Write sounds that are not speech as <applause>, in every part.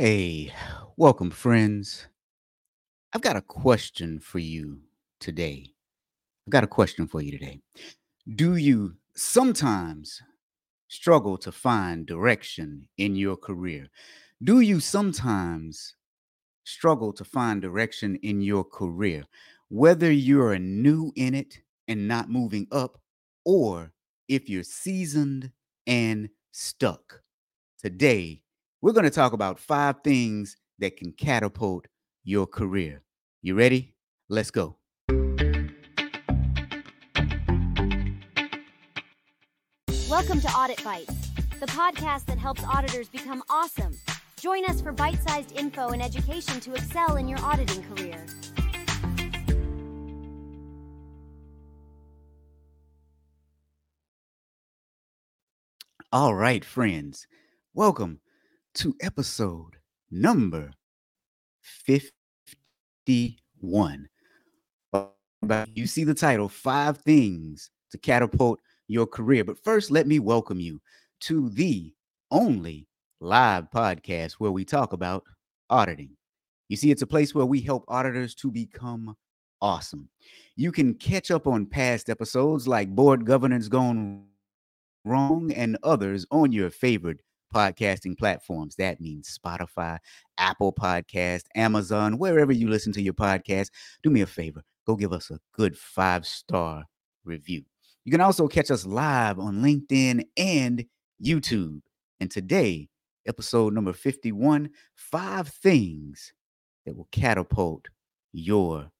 Hey, welcome, friends. I've got a question for you today. I've got a question for you today. Do you sometimes struggle to find direction in your career? Do you sometimes struggle to find direction in your career? Whether you're new in it and not moving up, or if you're seasoned and stuck. Today, we're going to talk about five things that can catapult your career. You ready? Let's go. Welcome to Audit Bites, the podcast that helps auditors become awesome. Join us for bite sized info and education to excel in your auditing career. All right, friends, welcome to episode number 51. You see the title, Five Things to Catapult Your Career. But first, let me welcome you to the only live podcast where we talk about auditing. You see, it's a place where we help auditors to become awesome. You can catch up on past episodes like Board Governance Gone Wrong and others on your favorite podcasting platforms. That means Spotify, Apple Podcast, Amazon, wherever you listen to your podcast. Do me a favor, go give us a good five star review. You can also catch us live on LinkedIn and YouTube. And today, episode number 51 Five Things That Will Catapult Your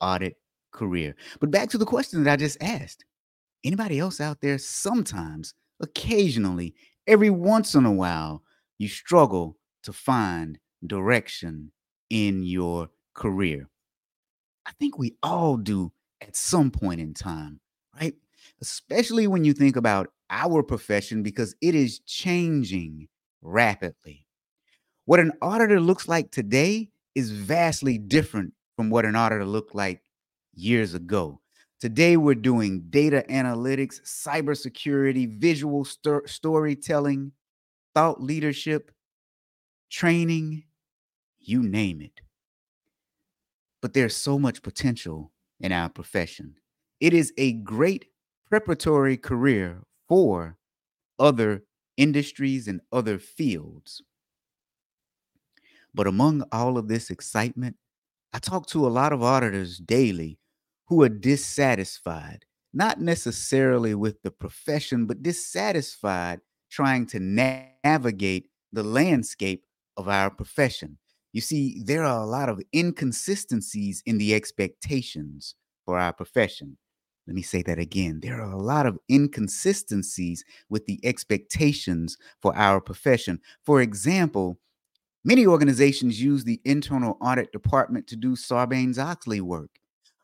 Audit Career. But back to the question that I just asked anybody else out there sometimes, occasionally, every once in a while, you struggle to find direction in your career. I think we all do at some point in time, right? Especially when you think about our profession because it is changing rapidly. What an auditor looks like today is vastly different from what an auditor looked like years ago. Today, we're doing data analytics, cybersecurity, visual sto- storytelling, thought leadership, training, you name it. But there's so much potential in our profession. It is a great preparatory career for other industries and other fields. But among all of this excitement, I talk to a lot of auditors daily who are dissatisfied, not necessarily with the profession, but dissatisfied trying to navigate the landscape of our profession. You see, there are a lot of inconsistencies in the expectations for our profession. Let me say that again. There are a lot of inconsistencies with the expectations for our profession. For example, many organizations use the internal audit department to do Sarbanes Oxley work.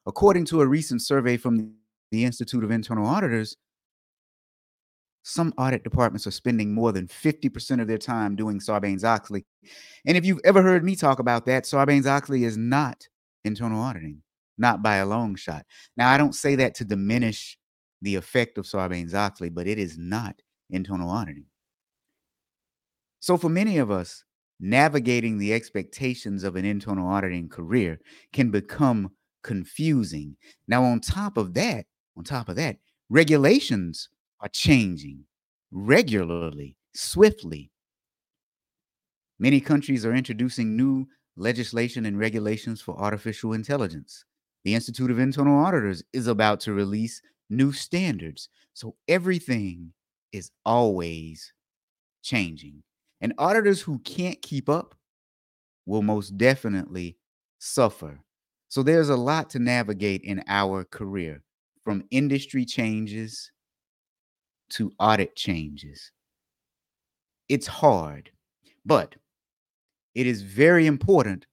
According to a recent survey from the Institute of Internal Auditors, some audit departments are spending more than 50% of their time doing Sarbanes Oxley. And if you've ever heard me talk about that, Sarbanes Oxley is not internal auditing, not by a long shot. Now, I don't say that to diminish the effect of Sarbanes Oxley, but it is not internal auditing. So, for many of us, navigating the expectations of an internal auditing career can become confusing. Now, on top of that, on top of that, regulations are changing regularly, swiftly. Many countries are introducing new legislation and regulations for artificial intelligence. The Institute of Internal Auditors is about to release new standards. So everything is always changing. And auditors who can't keep up will most definitely suffer. So there's a lot to navigate in our career from industry changes to audit changes. It's hard, but it is very important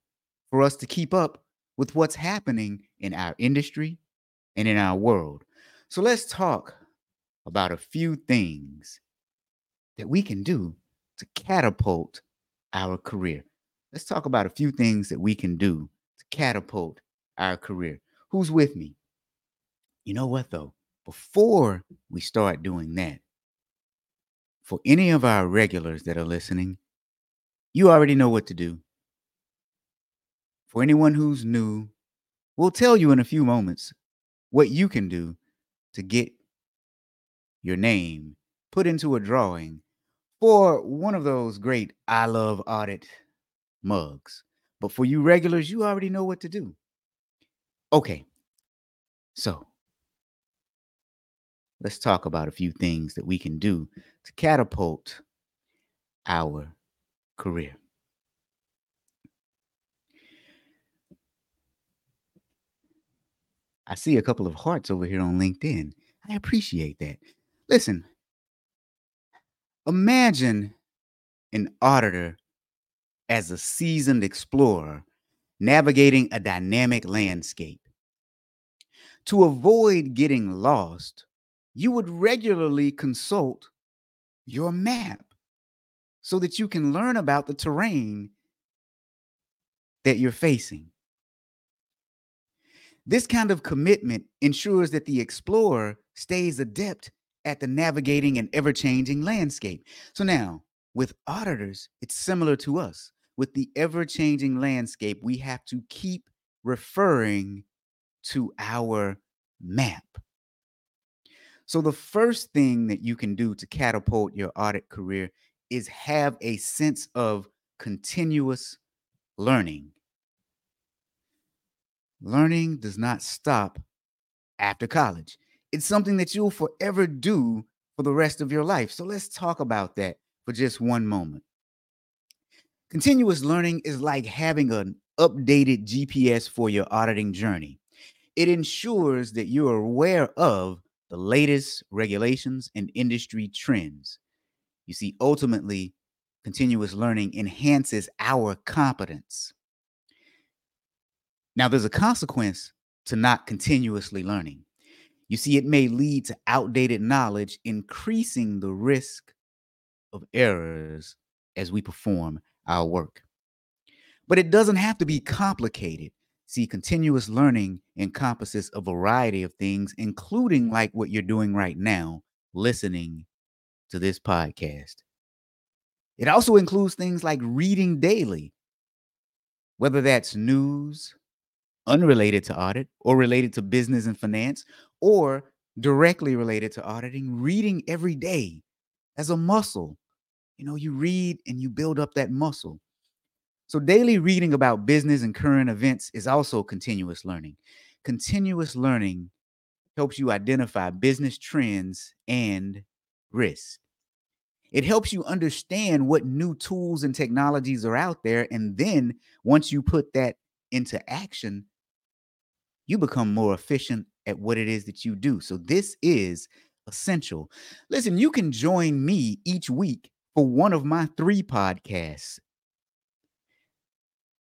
for us to keep up with what's happening in our industry and in our world. So let's talk about a few things that we can do to catapult our career. Let's talk about a few things that we can do to catapult our career. Who's with me? You know what, though? Before we start doing that, for any of our regulars that are listening, you already know what to do. For anyone who's new, we'll tell you in a few moments what you can do to get your name put into a drawing for one of those great I Love Audit mugs. But for you regulars, you already know what to do. Okay, so let's talk about a few things that we can do to catapult our career. I see a couple of hearts over here on LinkedIn. I appreciate that. Listen, imagine an auditor as a seasoned explorer navigating a dynamic landscape. To avoid getting lost, you would regularly consult your map so that you can learn about the terrain that you're facing. This kind of commitment ensures that the explorer stays adept at the navigating an ever changing landscape. So now, with auditors, it's similar to us. With the ever changing landscape, we have to keep referring to our map. So, the first thing that you can do to catapult your audit career is have a sense of continuous learning. Learning does not stop after college. It's something that you'll forever do for the rest of your life. So let's talk about that for just one moment. Continuous learning is like having an updated GPS for your auditing journey. It ensures that you are aware of the latest regulations and industry trends. You see, ultimately, continuous learning enhances our competence. Now, there's a consequence to not continuously learning. You see, it may lead to outdated knowledge, increasing the risk of errors as we perform our work. But it doesn't have to be complicated. See, continuous learning encompasses a variety of things, including like what you're doing right now, listening to this podcast. It also includes things like reading daily, whether that's news, unrelated to audit or related to business and finance or directly related to auditing, reading every day as a muscle. You know, you read and you build up that muscle. So, daily reading about business and current events is also continuous learning. Continuous learning helps you identify business trends and risks. It helps you understand what new tools and technologies are out there. And then once you put that into action, you become more efficient at what it is that you do. So this is essential. Listen, you can join me each week for one of my three podcasts.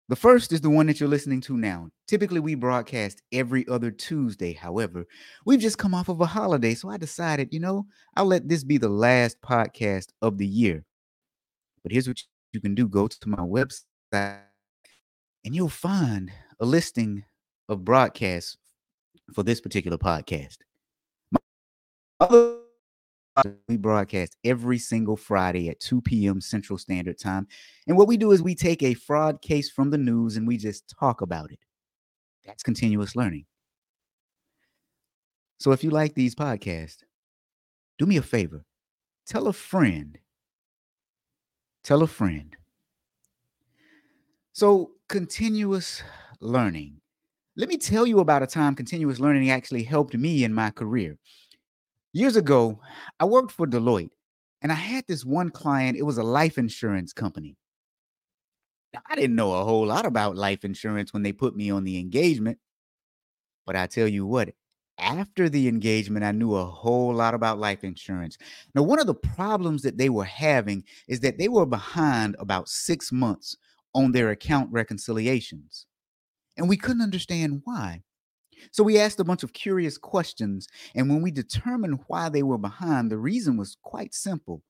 The first is the one that you're listening to now. Typically, we broadcast every other Tuesday. However, we've just come off of a holiday, so I decided, you know, I'll let this be the last podcast of the year. But here's what you can do go to my website and you'll find a listing of broadcasts for this particular podcast. other we broadcast every single Friday at 2 p.m. Central Standard Time. And what we do is we take a fraud case from the news and we just talk about it. That's continuous learning. So if you like these podcasts, do me a favor. Tell a friend. Tell a friend. So continuous learning let me tell you about a time continuous learning actually helped me in my career. Years ago, I worked for Deloitte and I had this one client, it was a life insurance company. Now, I didn't know a whole lot about life insurance when they put me on the engagement, but I tell you what, after the engagement, I knew a whole lot about life insurance. Now, one of the problems that they were having is that they were behind about six months on their account reconciliations and we couldn't understand why. So we asked a bunch of curious questions, and when we determined why they were behind, the reason was quite simple.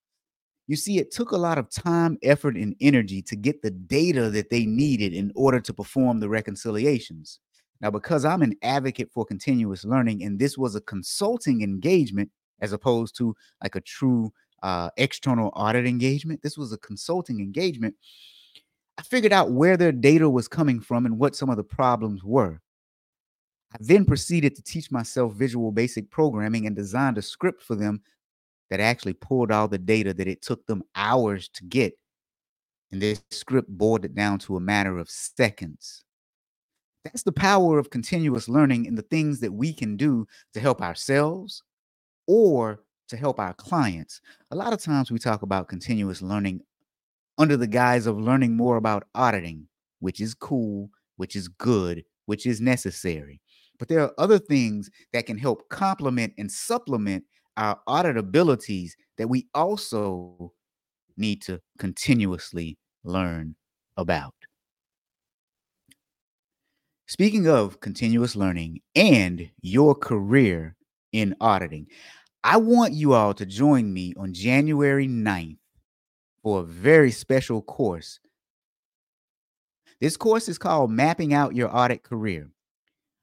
You see, it took a lot of time, effort, and energy to get the data that they needed in order to perform the reconciliations. Now, because I'm an advocate for continuous learning, and this was a consulting engagement as opposed to like a true uh, external audit engagement, this was a consulting engagement I figured out where their data was coming from and what some of the problems were. I then proceeded to teach myself Visual Basic programming and designed a script for them that actually pulled all the data that it took them hours to get. And this script boiled it down to a matter of seconds. That's the power of continuous learning and the things that we can do to help ourselves or to help our clients. A lot of times we talk about continuous learning under the guise of learning more about auditing, which is cool, which is good, which is necessary. But there are other things that can help complement and supplement our audit abilities that we also need to continuously learn about. Speaking of continuous learning and your career in auditing, I want you all to join me on January 9th for a very special course. This course is called Mapping Out Your Audit Career.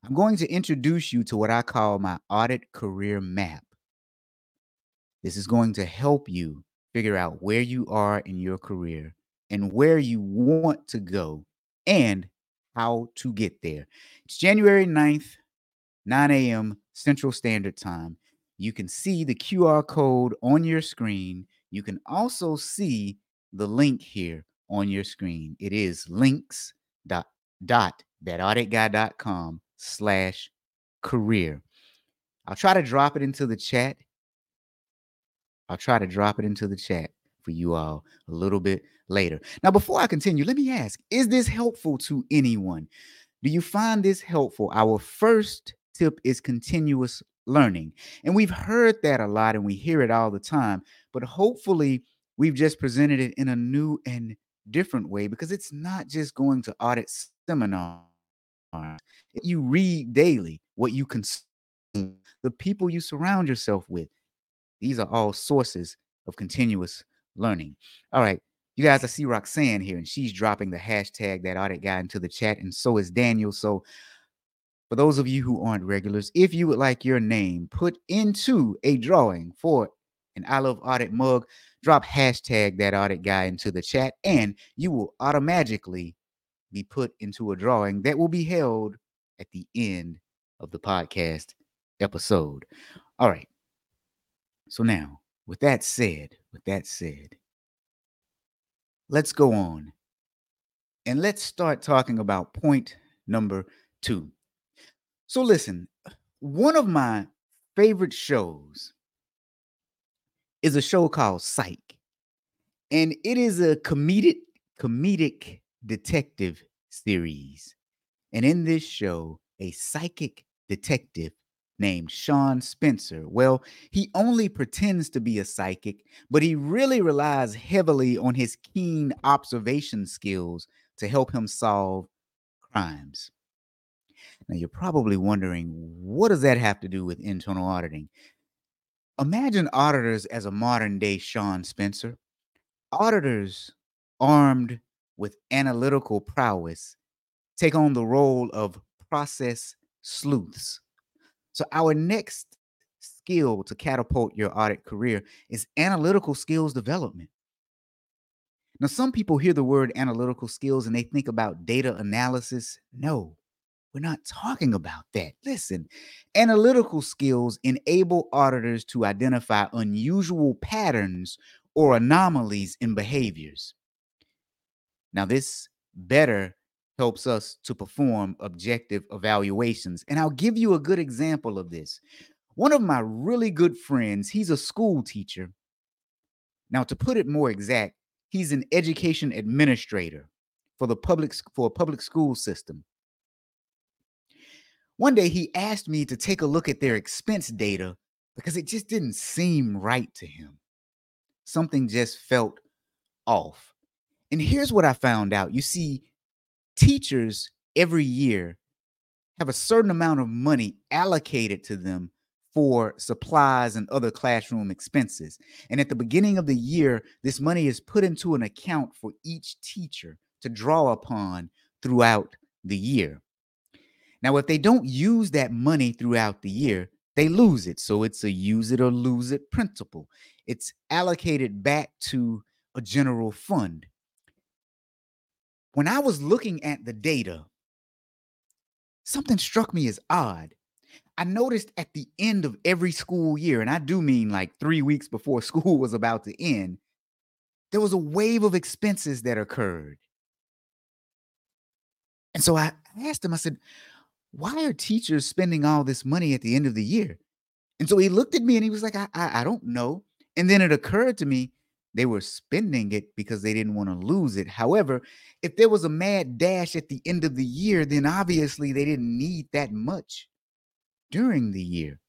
I'm going to introduce you to what I call my audit career map. This is going to help you figure out where you are in your career and where you want to go and how to get there. It's January 9th, 9 a.m. Central Standard Time. You can see the QR code on your screen. You can also see the link here on your screen. It is links dot dot thatauditguy.com slash career. I'll try to drop it into the chat. I'll try to drop it into the chat for you all a little bit later. Now, before I continue, let me ask Is this helpful to anyone? Do you find this helpful? Our first tip is continuous learning. And we've heard that a lot and we hear it all the time, but hopefully we've just presented it in a new and different way because it's not just going to audit seminars. You read daily what you consume, the people you surround yourself with. These are all sources of continuous learning. All right. You guys, I see Roxanne here, and she's dropping the hashtag that audit guy into the chat, and so is Daniel. So, for those of you who aren't regulars, if you would like your name put into a drawing for an I Love Audit mug, drop hashtag that audit guy into the chat, and you will automatically be put into a drawing that will be held at the end of the podcast episode. All right. So now, with that said, with that said, let's go on and let's start talking about point number two. So, listen, one of my favorite shows is a show called Psych, and it is a comedic comedic detective series. And in this show, a psychic detective named Sean Spencer. Well, he only pretends to be a psychic, but he really relies heavily on his keen observation skills to help him solve crimes. Now, you're probably wondering, what does that have to do with internal auditing? Imagine auditors as a modern day Sean Spencer. Auditors armed with analytical prowess take on the role of process sleuths so, our next skill to catapult your audit career is analytical skills development. Now, some people hear the word analytical skills and they think about data analysis. No, we're not talking about that. Listen, analytical skills enable auditors to identify unusual patterns or anomalies in behaviors. Now, this better helps us to perform objective evaluations. And I'll give you a good example of this. One of my really good friends, he's a school teacher. Now, to put it more exact, he's an education administrator for the public for a public school system. One day he asked me to take a look at their expense data because it just didn't seem right to him. Something just felt off. And here's what I found out. You see, teachers every year have a certain amount of money allocated to them for supplies and other classroom expenses. And at the beginning of the year, this money is put into an account for each teacher to draw upon throughout the year. Now, if they don't use that money throughout the year, they lose it. So it's a use it or lose it principle. It's allocated back to a general fund when I was looking at the data, something struck me as odd. I noticed at the end of every school year, and I do mean like three weeks before <laughs> school was about to end, there was a wave of expenses that occurred. And so I asked him, I said, why are teachers spending all this money at the end of the year? And so he looked at me and he was like, I, I, I don't know. And then it occurred to me they were spending it because they didn't want to lose it. However, if there was a mad dash at the end of the year, then obviously they didn't need that much during the year.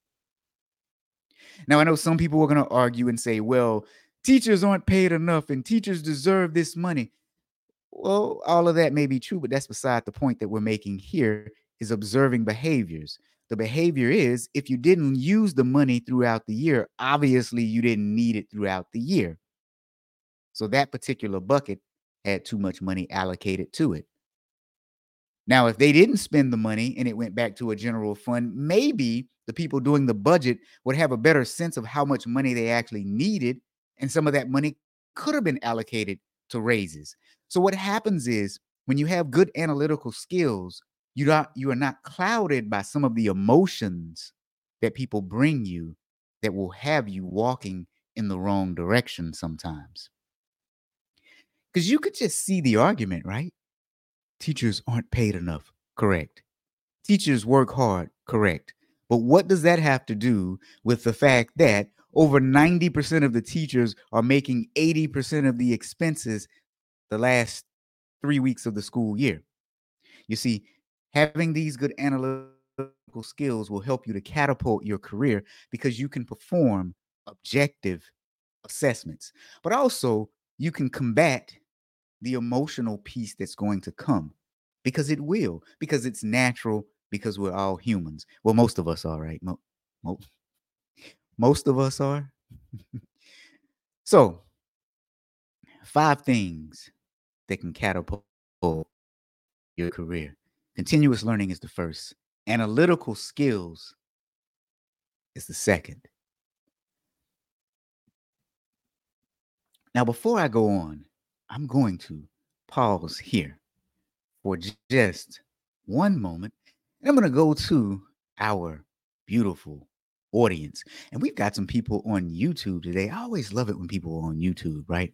Now, I know some people are going to argue and say, well, teachers aren't paid enough and teachers deserve this money. Well, all of that may be true, but that's beside the point that we're making here is observing behaviors. The behavior is if you didn't use the money throughout the year, obviously you didn't need it throughout the year. So that particular bucket had too much money allocated to it. Now, if they didn't spend the money and it went back to a general fund, maybe the people doing the budget would have a better sense of how much money they actually needed. And some of that money could have been allocated to raises. So, what happens is when you have good analytical skills, you not you are not clouded by some of the emotions that people bring you that will have you walking in the wrong direction sometimes. Because you could just see the argument, right? Teachers aren't paid enough. Correct. Teachers work hard. Correct. But what does that have to do with the fact that over 90% of the teachers are making 80% of the expenses the last three weeks of the school year? You see, having these good analytical skills will help you to catapult your career because you can perform objective assessments, but also you can combat the emotional piece that's going to come because it will, because it's natural, because we're all humans. Well, most of us are, right? Mo- mo- most of us are. <laughs> so, five things that can catapult your career. Continuous learning is the first, analytical skills is the second. Now, before I go on, I'm going to pause here for just one moment. And I'm going to go to our beautiful audience. And we've got some people on YouTube today. I always love it when people are on YouTube, right?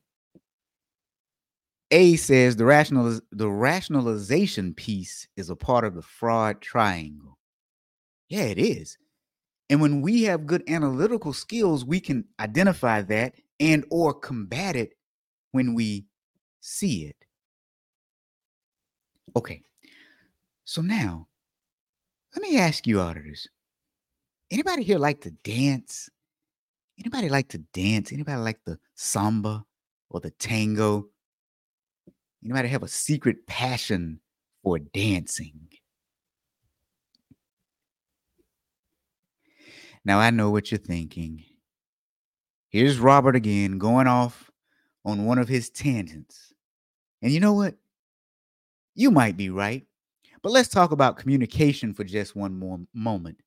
A says the rational the rationalization piece is a part of the fraud triangle. Yeah, it is. And when we have good analytical skills, we can identify that and or combat it when we see it. Okay. So now, let me ask you auditors. Anybody here like to dance? Anybody like to dance? Anybody like the samba or the tango? Anybody have a secret passion for dancing? Now I know what you're thinking. Here's Robert again going off on one of his tangents. And you know what? You might be right. But let's talk about communication for just one more moment.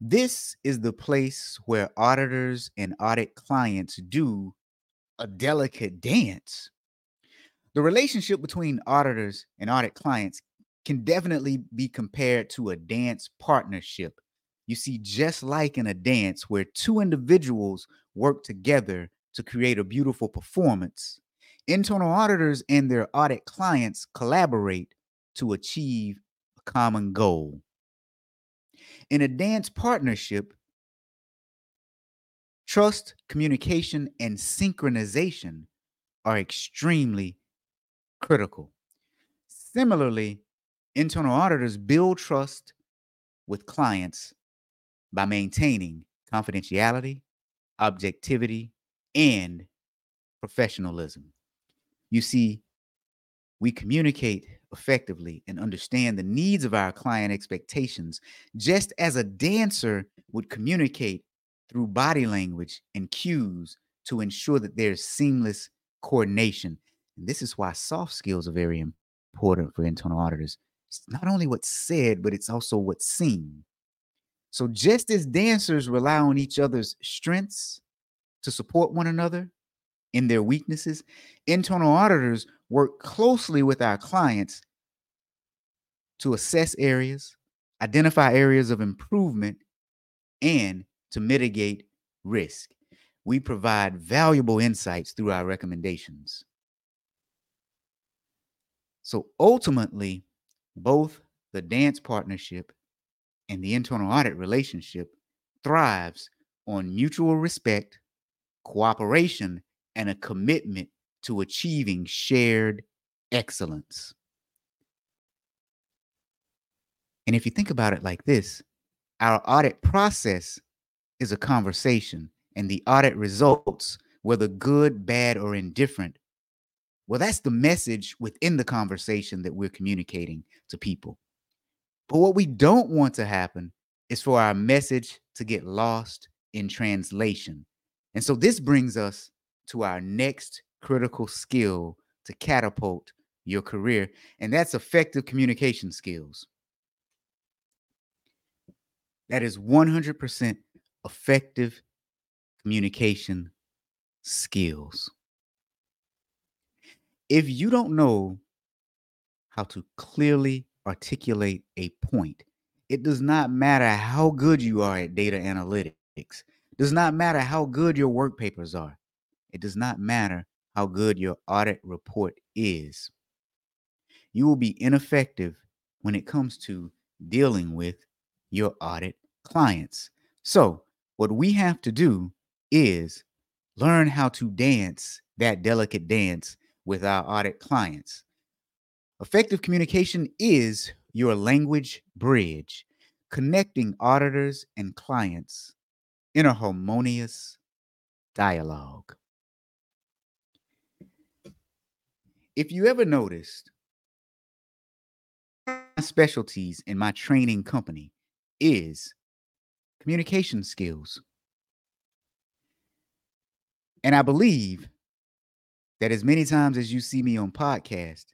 This is the place where auditors and audit clients do a delicate dance. The relationship between auditors and audit clients can definitely be compared to a dance partnership. You see, just like in a dance where two individuals work together to create a beautiful performance, internal auditors and their audit clients collaborate to achieve a common goal. In a dance partnership, trust, communication, and synchronization are extremely critical. Similarly, internal auditors build trust with clients by maintaining confidentiality, objectivity, and professionalism. You see, we communicate effectively and understand the needs of our client expectations, just as a dancer would communicate through body language and cues to ensure that there's seamless coordination. And this is why soft skills are very important for internal auditors. It's not only what's said, but it's also what's seen. So, just as dancers rely on each other's strengths to support one another, in their weaknesses, internal auditors work closely with our clients to assess areas, identify areas of improvement, and to mitigate risk. We provide valuable insights through our recommendations. So ultimately, both the dance partnership and the internal audit relationship thrives on mutual respect, cooperation, and a commitment to achieving shared excellence. And if you think about it like this, our audit process is a conversation, and the audit results, whether good, bad, or indifferent, well, that's the message within the conversation that we're communicating to people. But what we don't want to happen is for our message to get lost in translation. And so this brings us to our next critical skill to catapult your career, and that's effective communication skills. That is 100% effective communication skills. If you don't know how to clearly articulate a point, it does not matter how good you are at data analytics. Does not matter how good your work papers are. It does not matter how good your audit report is. You will be ineffective when it comes to dealing with your audit clients. So, what we have to do is learn how to dance that delicate dance with our audit clients. Effective communication is your language bridge, connecting auditors and clients in a harmonious dialogue. If you ever noticed, my specialties in my training company is communication skills. And I believe that as many times as you see me on podcast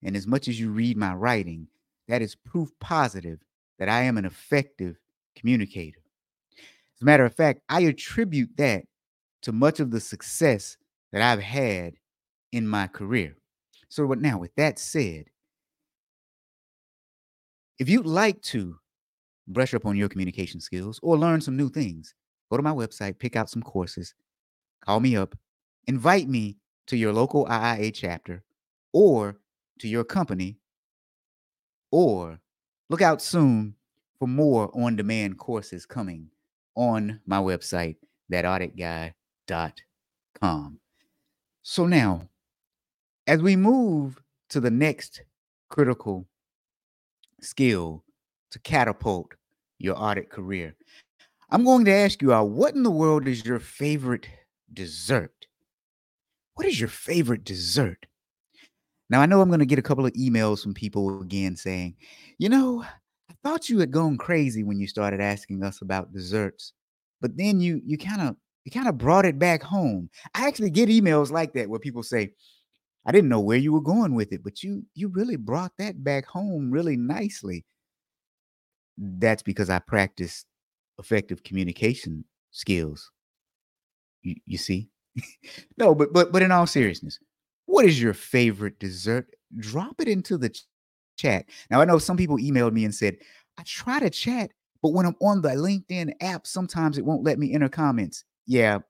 and as much as you read my writing, that is proof positive that I am an effective communicator. As a matter of fact, I attribute that to much of the success that I've had in my career. So, now, with that said, if you'd like to brush up on your communication skills or learn some new things, go to my website, pick out some courses, call me up, invite me to your local IIA chapter or to your company, or look out soon for more on demand courses coming on my website, thatauditguy.com. So now, as we move to the next critical skill to catapult your audit career, I'm going to ask you all what in the world is your favorite dessert? What is your favorite dessert? Now, I know I'm going to get a couple of emails from people again saying, you know, I thought you had gone crazy when you started asking us about desserts, but then you you kind of you kind of brought it back home. I actually get emails like that where people say, I didn't know where you were going with it, but you you really brought that back home really nicely. That's because I practiced effective communication skills. You, you see? <laughs> no, but but but in all seriousness, what is your favorite dessert? Drop it into the ch- chat. Now I know some people emailed me and said, I try to chat, but when I'm on the LinkedIn app, sometimes it won't let me enter comments. Yeah.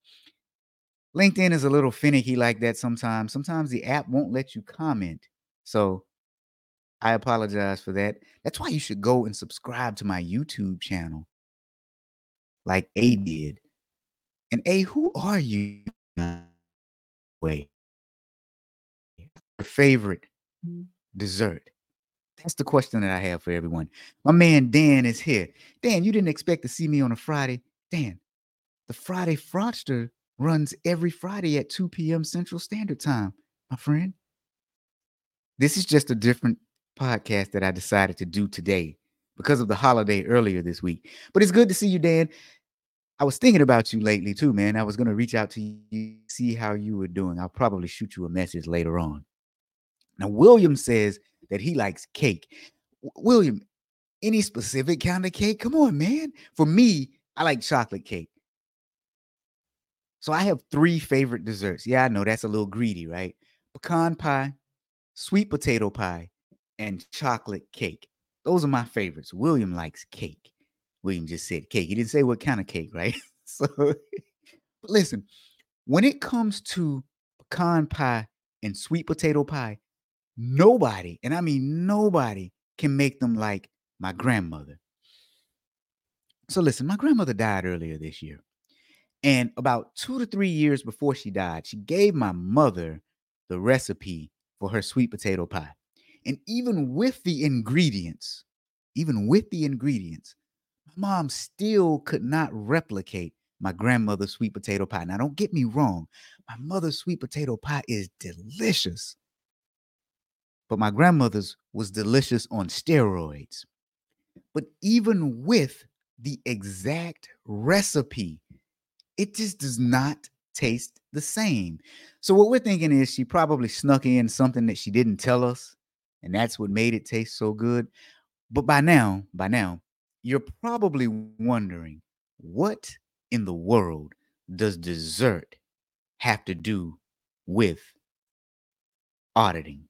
LinkedIn is a little finicky like that sometimes. Sometimes the app won't let you comment. So I apologize for that. That's why you should go and subscribe to my YouTube channel, like A did. And A, who are you? Wait. Your favorite mm. dessert? That's the question that I have for everyone. My man Dan is here. Dan, you didn't expect to see me on a Friday. Dan, the Friday Fraudster runs every Friday at 2 p.m. Central Standard Time, my friend. This is just a different podcast that I decided to do today because of the holiday earlier this week. But it's good to see you, Dan. I was thinking about you lately too, man. I was going to reach out to you, see how you were doing. I'll probably shoot you a message later on. Now, William says that he likes cake. William, any specific kind of cake? Come on, man. For me, I like chocolate cake. So I have three favorite desserts. Yeah, I know that's a little greedy, right? Pecan pie, sweet potato pie, and chocolate cake. Those are my favorites. William likes cake. William just said cake. He didn't say what kind of cake, right? <laughs> so listen, when it comes to pecan pie and sweet potato pie, nobody, and I mean nobody, can make them like my grandmother. So listen, my grandmother died earlier this year. And about two to three years before she died, she gave my mother the recipe for her sweet potato pie. And even with the ingredients, even with the ingredients, my mom still could not replicate my grandmother's sweet potato pie. Now, don't get me wrong, my mother's sweet potato pie is delicious. But my grandmother's was delicious on steroids. But even with the exact recipe, it just does not taste the same. So, what we're thinking is she probably snuck in something that she didn't tell us, and that's what made it taste so good. But by now, by now, you're probably wondering what in the world does dessert have to do with auditing?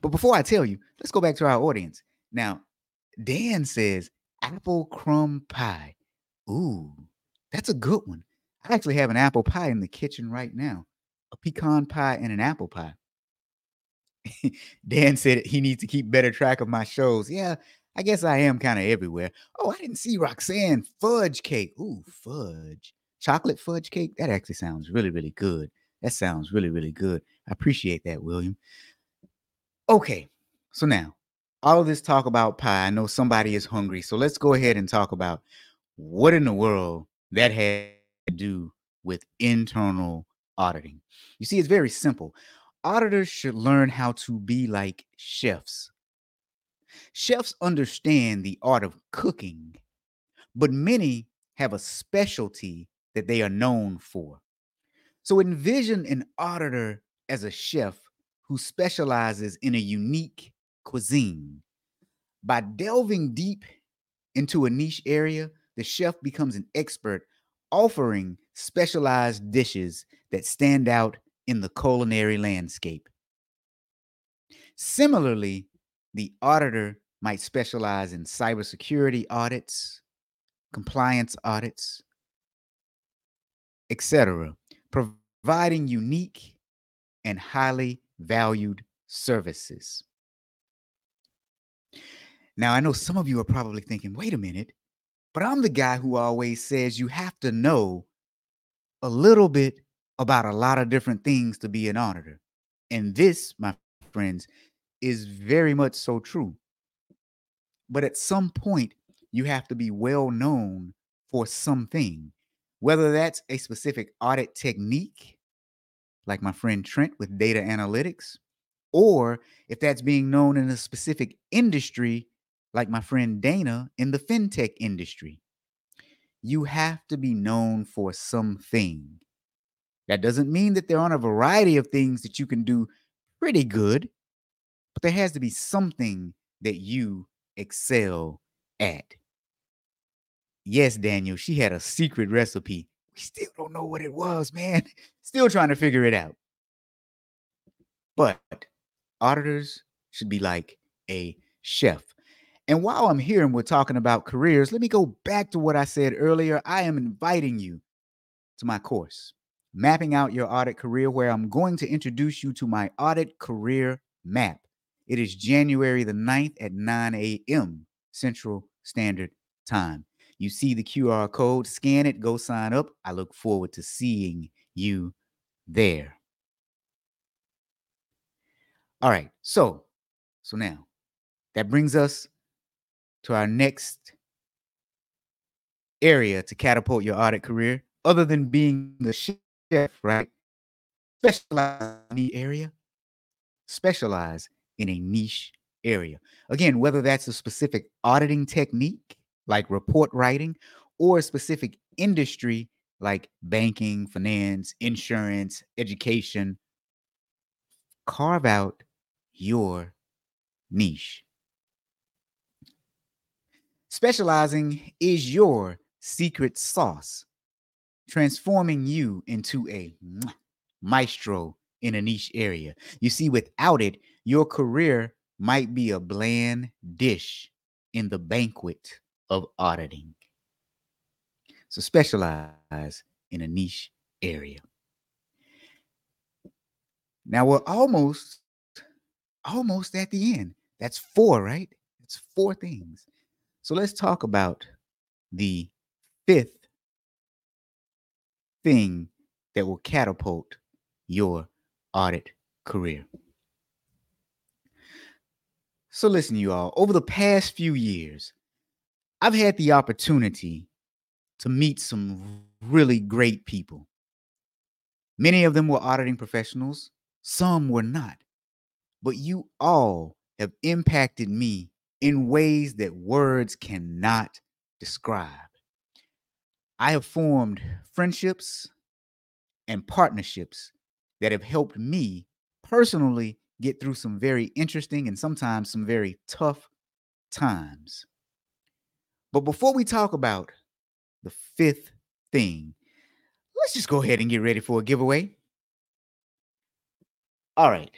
But before I tell you, let's go back to our audience. Now, Dan says apple crumb pie. Ooh, that's a good one. I actually have an apple pie in the kitchen right now, a pecan pie and an apple pie. <laughs> Dan said he needs to keep better track of my shows. Yeah, I guess I am kind of everywhere. Oh, I didn't see Roxanne fudge cake. Ooh, fudge. Chocolate fudge cake. That actually sounds really, really good. That sounds really, really good. I appreciate that, William. Okay, so now all of this talk about pie. I know somebody is hungry. So let's go ahead and talk about what in the world that to do with internal auditing. You see, it's very simple. Auditors should learn how to be like chefs. Chefs understand the art of cooking, but many have a specialty that they are known for. So envision an auditor as a chef who specializes in a unique cuisine. By delving deep into a niche area, the chef becomes an expert offering specialized dishes that stand out in the culinary landscape. Similarly, the auditor might specialize in cybersecurity audits, compliance audits, etc., providing unique and highly valued services. Now, I know some of you are probably thinking, wait a minute, but I'm the guy who always says you have to know a little bit about a lot of different things to be an auditor. And this, my friends, is very much so true. But at some point, you have to be well known for something, whether that's a specific audit technique, like my friend Trent with data analytics, or if that's being known in a specific industry, like my friend Dana in the fintech industry. You have to be known for something. That doesn't mean that there aren't a variety of things that you can do pretty good, but there has to be something that you excel at. Yes, Daniel, she had a secret recipe. We still don't know what it was, man. <laughs> Still trying to figure it out. But auditors should be like a chef. And while I'm here and we're talking about careers, let me go back to what I said earlier. I am inviting you to my course, Mapping Out Your Audit Career, where I'm going to introduce you to my audit career map. It is January the 9th at 9 a.m. Central Standard Time. You see the QR code, scan it, go sign up. I look forward to seeing you there. All right. So, so now that brings us to our next area to catapult your audit career, other than being the chef, right? Specialize in the area, specialize in a niche area. Again, whether that's a specific auditing technique like report writing or a specific industry like banking, finance, insurance, education, carve out your niche. Specializing is your secret sauce. transforming you into a maestro in a niche area. You see, without it, your career might be a bland dish in the banquet of auditing. So specialize in a niche area. Now we're almost almost at the end. That's four, right? It's four things. So let's talk about the fifth thing that will catapult your audit career. So, listen, you all, over the past few years, I've had the opportunity to meet some really great people. Many of them were auditing professionals, some were not. But you all have impacted me in ways that words cannot describe. I have formed friendships and partnerships that have helped me personally get through some very interesting and sometimes some very tough times. But before we talk about the fifth thing, let's just go ahead and get ready for a giveaway. All right.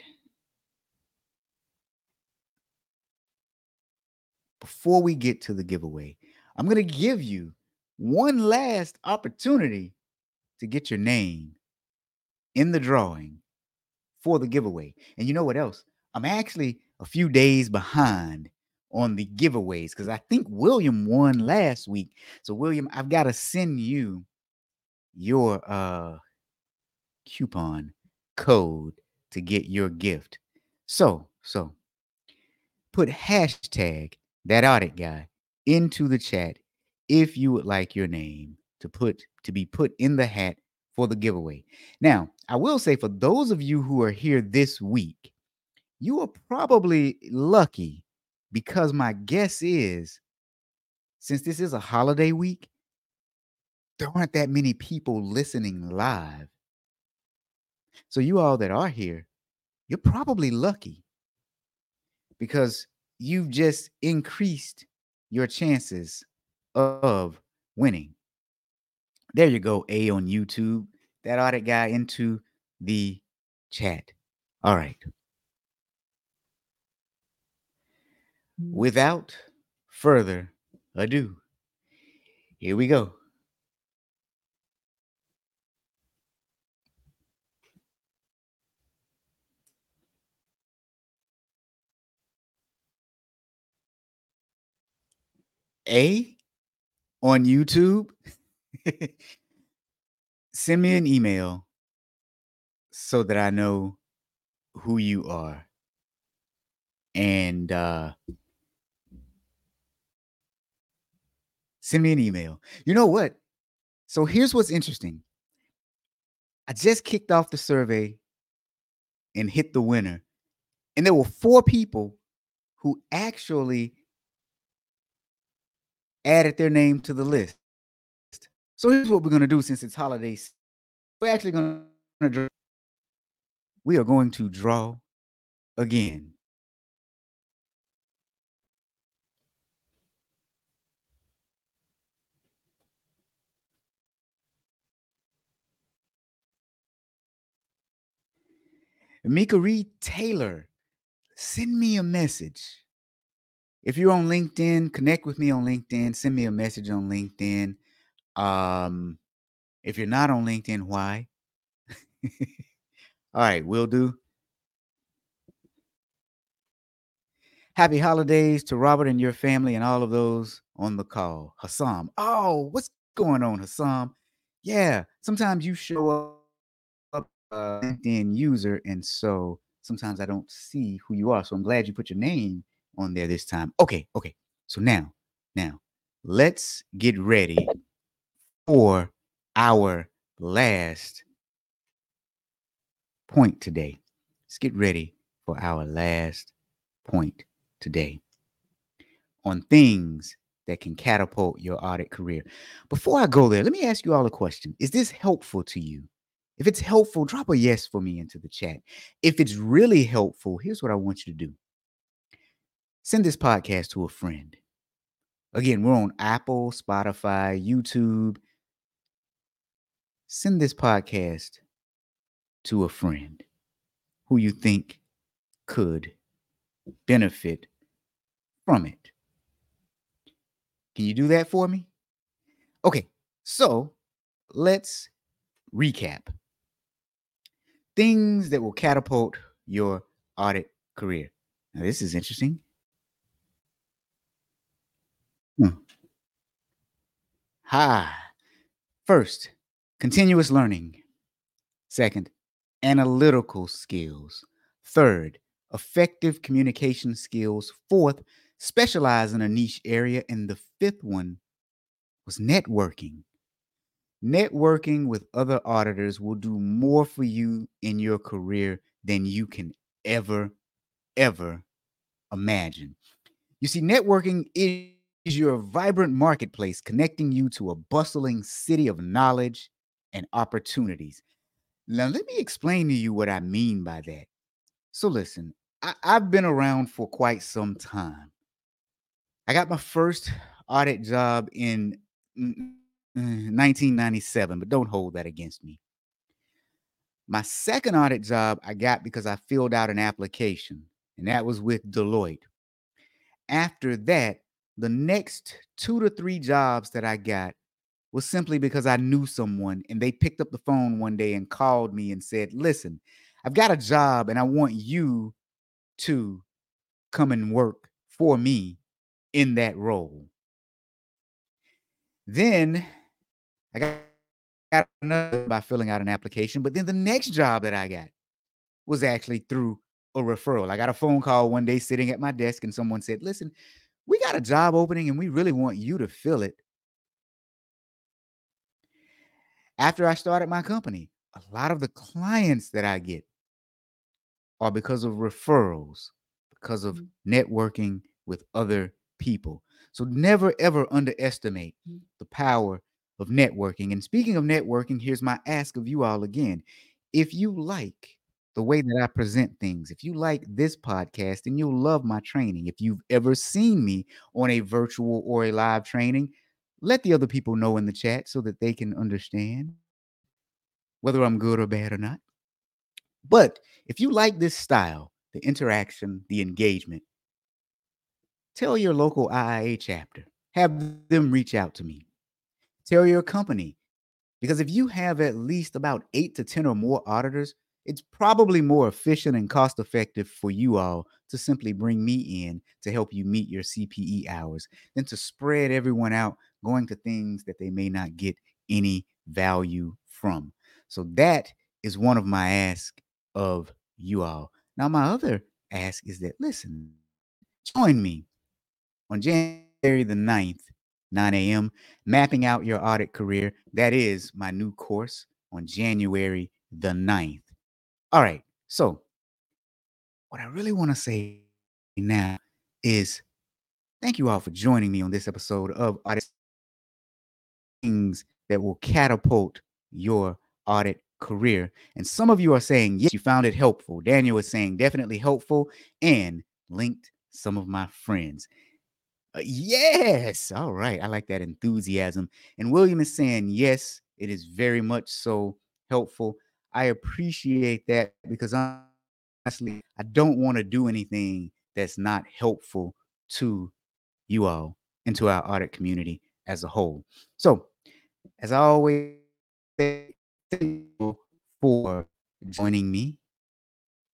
Before we get to the giveaway, I'm going to give you one last opportunity to get your name in the drawing for the giveaway. And you know what else? I'm actually a few days behind on the giveaways because I think William won last week. So William, I've got to send you your uh coupon code to get your gift. So, so put hashtag that audit guy into the chat if you would like your name to put to be put in the hat for the giveaway. Now, I will say for those of you who are here this week, you are probably lucky because my guess is since this is a holiday week, there aren't that many people listening live. So, you all that are here, you're probably lucky because you've just increased your chances of winning. There you go, A on YouTube. That audit guy into the chat. All right. Mm. Without further ado, here we go. A on YouTube, send me an email so that I know who you are. And uh, send me an email. You know what? So here's what's interesting. I just kicked off the survey and hit the winner. And there were four people who actually added their name to the list. So here's what we're going to do since it's holidays. We're actually going to draw. We are going to draw again. Mika Reed Taylor, send me a message. If you're on LinkedIn, connect with me on LinkedIn. Send me a message on LinkedIn. Um, if you're not on LinkedIn, why? <laughs> All right, will do. Happy holidays to Robert and your family and all of those on the call. Hassam. Oh, what's going on, Hassam? Yeah, sometimes you show up LinkedIn user, and so sometimes I don't see who you are. So I'm glad you put your name on there this time. Okay, okay. So now, now, let's get ready for our last point today. Let's get ready for our last point today on things that can catapult your audit career. Before I go there, let me ask you all a question. Is this helpful to you? If it's helpful, drop a yes for me into the chat. If it's really helpful, here's what I want you to do send this podcast to a friend. Again, we're on Apple, Spotify, YouTube, send this podcast to a friend who you think could benefit from it. Can you do that for me? Okay, so let's recap things that will catapult your audit career. Now, this is interesting. Hmm. Ha. First, continuous learning. Second, analytical skills. Third, effective communication skills. Fourth, specialize in a niche area. And the fifth one was networking. Networking with other auditors will do more for you in your career than you can ever, ever imagine. You see, networking is your vibrant marketplace connecting you to a bustling city of knowledge and opportunities. Now, let me explain to you what I mean by that. So, listen, I, have been around for quite some time. I got my first audit job in mm, mm, 1997, but don't hold that against me. My second audit job I got because I filled out an application, and that was with Deloitte. After that, the next two to three jobs that I got was simply because I knew someone and they picked up the phone one day and called me and said, Listen, I've got a job and I want you to come and work for me in that role. Then I got, another by filling out an application, but then the next job that I got was actually through a referral. I got a phone call one day sitting at my desk and someone said, Listen, we got a job opening and we really want you to fill it. After I started my company, a lot of the clients that I get are because of referrals, because of mm-hmm. networking with other people. So never ever underestimate mm-hmm. the power of networking. And speaking of networking, here's my ask of you all again. If you like the way that I present things, if you like this podcast and you'll love my training, if you've ever seen me on a virtual or a live training, let the other people know in the chat so that they can understand whether I'm good or bad or not. But if you like this style, the interaction, the engagement, tell your local IIA chapter, have them reach out to me. Tell your company, because if you have at least about eight to 10 or more auditors, it's probably more efficient and cost effective for you all to simply bring me in to help you meet your CPE hours than to spread everyone out going to things that they may not get any value from. So that is one of my asks of you all. Now, my other ask is that listen, join me on January the 9th, 9 a.m., mapping out your audit career. That is my new course on January the 9th. All right. So, what I really want to say now is thank you all for joining me on this episode of Audit Things that will catapult your audit career. And some of you are saying, yes, you found it helpful. Daniel is saying, definitely helpful, and linked some of my friends. Uh, yes. All right. I like that enthusiasm. And William is saying, yes, it is very much so helpful. I appreciate that because honestly, I don't want to do anything that's not helpful to you all and to our audit community as a whole. So, as I always say, you for joining me.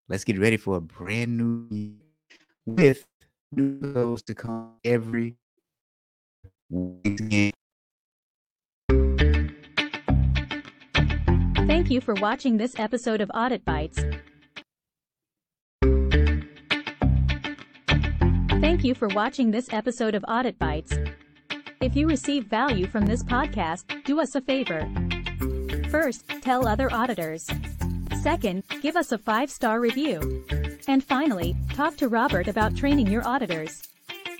Let's get ready for a brand new year with new shows to come every week. Thank you for watching this episode of Audit Bites. Thank you for watching this episode of Audit Bites. If you receive value from this podcast, do us a favor First, tell other auditors. Second, give us a five star review. And finally, talk to Robert about training your auditors.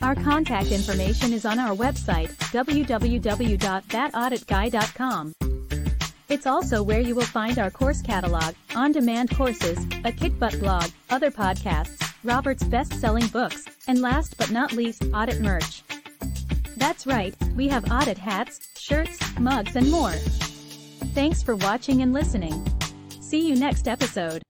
Our contact information is on our website, www.thatauditguy.com. It's also where you will find our course catalog, on demand courses, a kickbutt blog, other podcasts, Robert's best selling books, and last but not least, audit merch. That's right, we have audit hats, shirts, mugs, and more. Thanks for watching and listening. See you next episode.